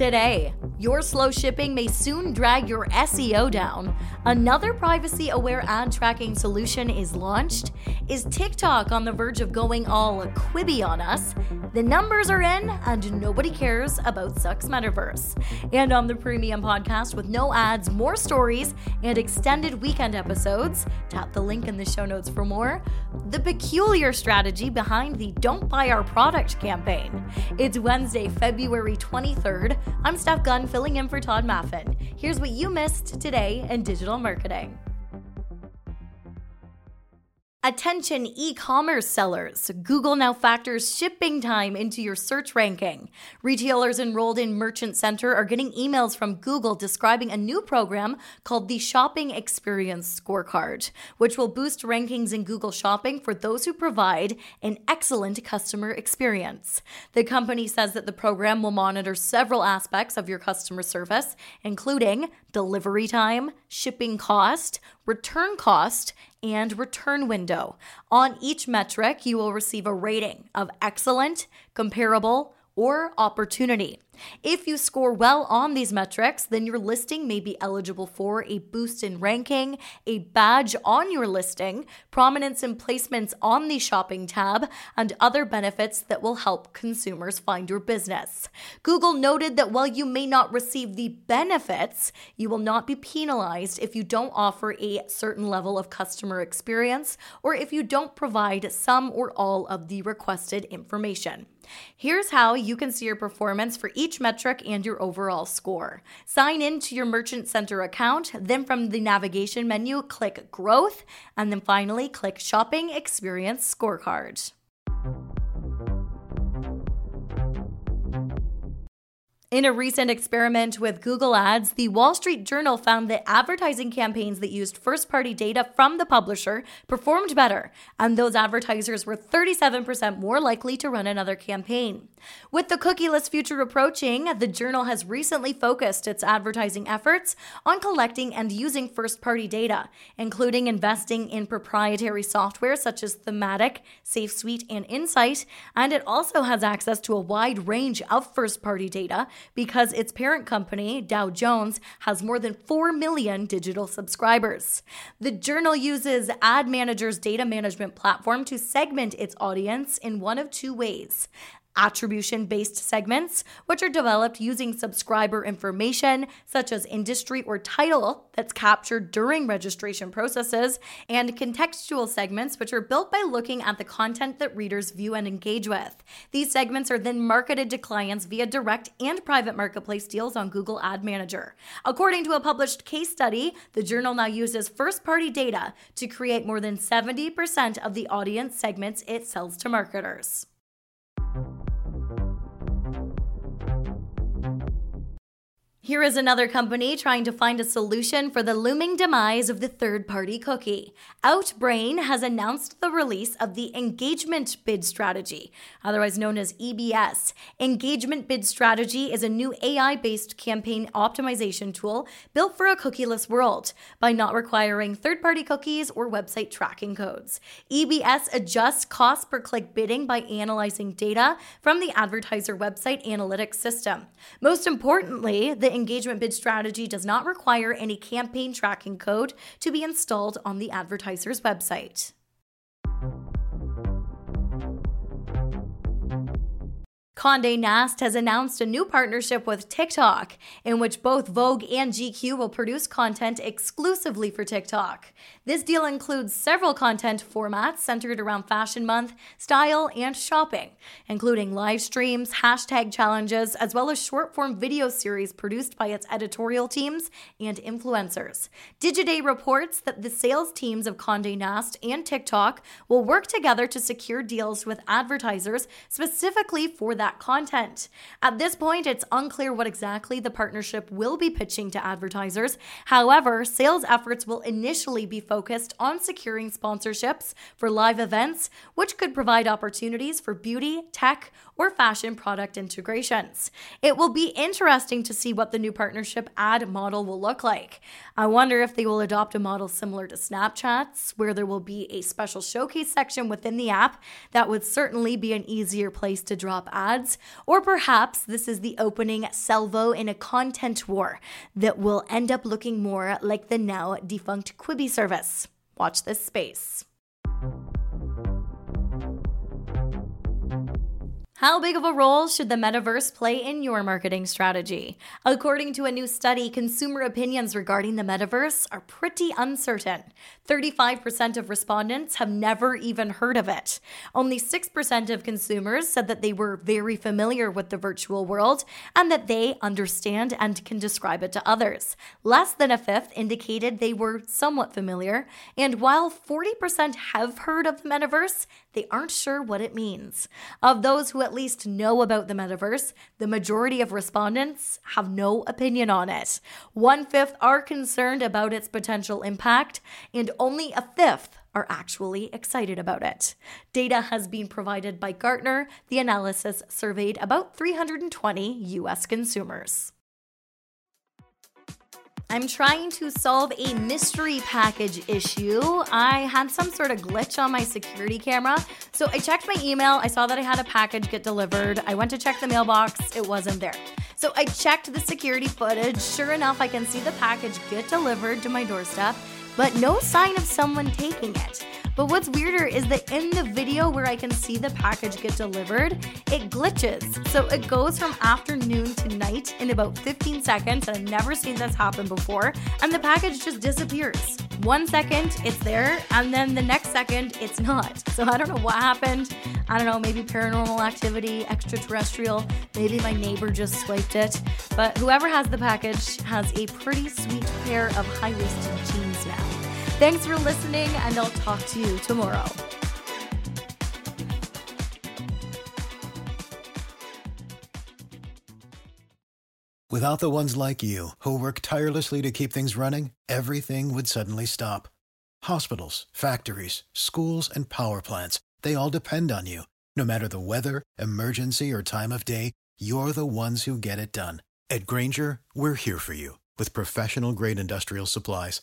Today, your slow shipping may soon drag your SEO down. Another privacy aware ad tracking solution is launched. Is TikTok on the verge of going all Quibi on us? The numbers are in, and nobody cares about Zuck's Metaverse. And on the Premium podcast with no ads, more stories, and extended weekend episodes, tap the link in the show notes for more. The peculiar strategy behind the Don't Buy Our Product campaign. It's Wednesday, February 23rd. I'm Steph Gunn filling in for Tod Maffin. Here's what you missed today in digital marketing. Attention e commerce sellers. Google now factors shipping time into your search ranking. Retailers enrolled in Merchant Center are getting emails from Google describing a new program called the Shopping Experience Scorecard, which will boost rankings in Google Shopping for those who provide an excellent customer experience. The company says that the program will monitor several aspects of your customer service, including delivery time, shipping cost, return cost, and return window. On each metric, you will receive a rating of excellent, comparable, or opportunity. If you score well on these metrics, then your listing may be eligible for a boost in ranking, a badge on your listing, prominence and placements on the shopping tab, and other benefits that will help consumers find your business. Google noted that while you may not receive the benefits, you will not be penalized if you don't offer a certain level of customer experience or if you don't provide some or all of the requested information. Here's how you can see your performance for each metric and your overall score. Sign in to your Merchant Center account, then from the navigation menu, click Growth, and then finally click Shopping Experience Scorecard. In a recent experiment with Google Ads, the Wall Street Journal found that advertising campaigns that used first party data from the publisher performed better, and those advertisers were 37% more likely to run another campaign. With the cookieless future approaching, the Journal has recently focused its advertising efforts on collecting and using first party data, including investing in proprietary software such as Thematic, SafeSuite, and Insight, and it also has access to a wide range of first party data because its parent company, Dow Jones, has more than 4 million digital subscribers. The journal uses Ad Manager's data management platform to segment its audience in one of two ways attribution based segments, which are developed using subscriber information such as industry or title that's captured during registration processes, and contextual segments, which are built by looking at the content that readers view and engage with. These segments are then marketed to clients via direct and private marketplace deals on Google Ad Manager. According to a published case study, the journal now uses first party data to create more than 70% of the audience segments it sells to marketers. Here is another company trying to find a solution for the looming demise of the third party cookie. Outbrain has announced the release of the Engagement Bid Strategy, otherwise known as EBS. Engagement Bid Strategy is a new AI based campaign optimization tool built for a cookieless world by not requiring third party cookies or website tracking codes. EBS adjusts cost per click bidding by analyzing data from the advertiser website analytics system. Most importantly, the engagement bid strategy does not require any campaign tracking code to be installed on the advertiser's website. Conde Nast has announced a new partnership with TikTok, in which both Vogue and GQ will produce content exclusively for TikTok. This deal includes several content formats centered around Fashion Month, style, and shopping, including live streams, hashtag challenges, as well as short form video series produced by its editorial teams and influencers. Digiday reports that the sales teams of Conde Nast and TikTok will work together to secure deals with advertisers specifically for that that content. At this point, it's unclear what exactly the partnership will be pitching to advertisers. However, sales efforts will initially be focused on securing sponsorships for live events, which could provide opportunities for beauty, tech, or fashion product integrations. It will be interesting to see what the new partnership ad model will look like. I wonder if they will adopt a model similar to Snapchat's, where there will be a special showcase section within the app that would certainly be an easier place to drop ads, or perhaps this is the opening salvo in a content war that will end up looking more like the now defunct Quibi service. Watch this space. How big of a role should the metaverse play in your marketing strategy? According to a new study, consumer opinions regarding the metaverse are pretty uncertain. 35% of respondents have never even heard of it. Only 6% of consumers said that they were very familiar with the virtual world and that they understand and can describe it to others. Less than a fifth indicated they were somewhat familiar. And while 40% have heard of the metaverse, they aren't sure what it means. Of those who at least know about the metaverse, the majority of respondents have no opinion on it. One fifth are concerned about its potential impact, and only a fifth are actually excited about it. Data has been provided by Gartner. The analysis surveyed about 320 US consumers. I'm trying to solve a mystery package issue. I had some sort of glitch on my security camera. So I checked my email. I saw that I had a package get delivered. I went to check the mailbox. It wasn't there. So I checked the security footage. Sure enough, I can see the package get delivered to my doorstep, but no sign of someone taking it. But what's weirder is that in the video where I can see the package get delivered, it glitches. So it goes from afternoon to night in about 15 seconds, and I've never seen this happen before. And the package just disappears. One second it's there, and then the next second it's not. So I don't know what happened. I don't know, maybe paranormal activity, extraterrestrial, maybe my neighbor just swiped it. But whoever has the package has a pretty sweet pair of high waisted jeans now. Thanks for listening, and I'll talk to you tomorrow. Without the ones like you, who work tirelessly to keep things running, everything would suddenly stop. Hospitals, factories, schools, and power plants, they all depend on you. No matter the weather, emergency, or time of day, you're the ones who get it done. At Grainger, we're here for you with professional grade industrial supplies.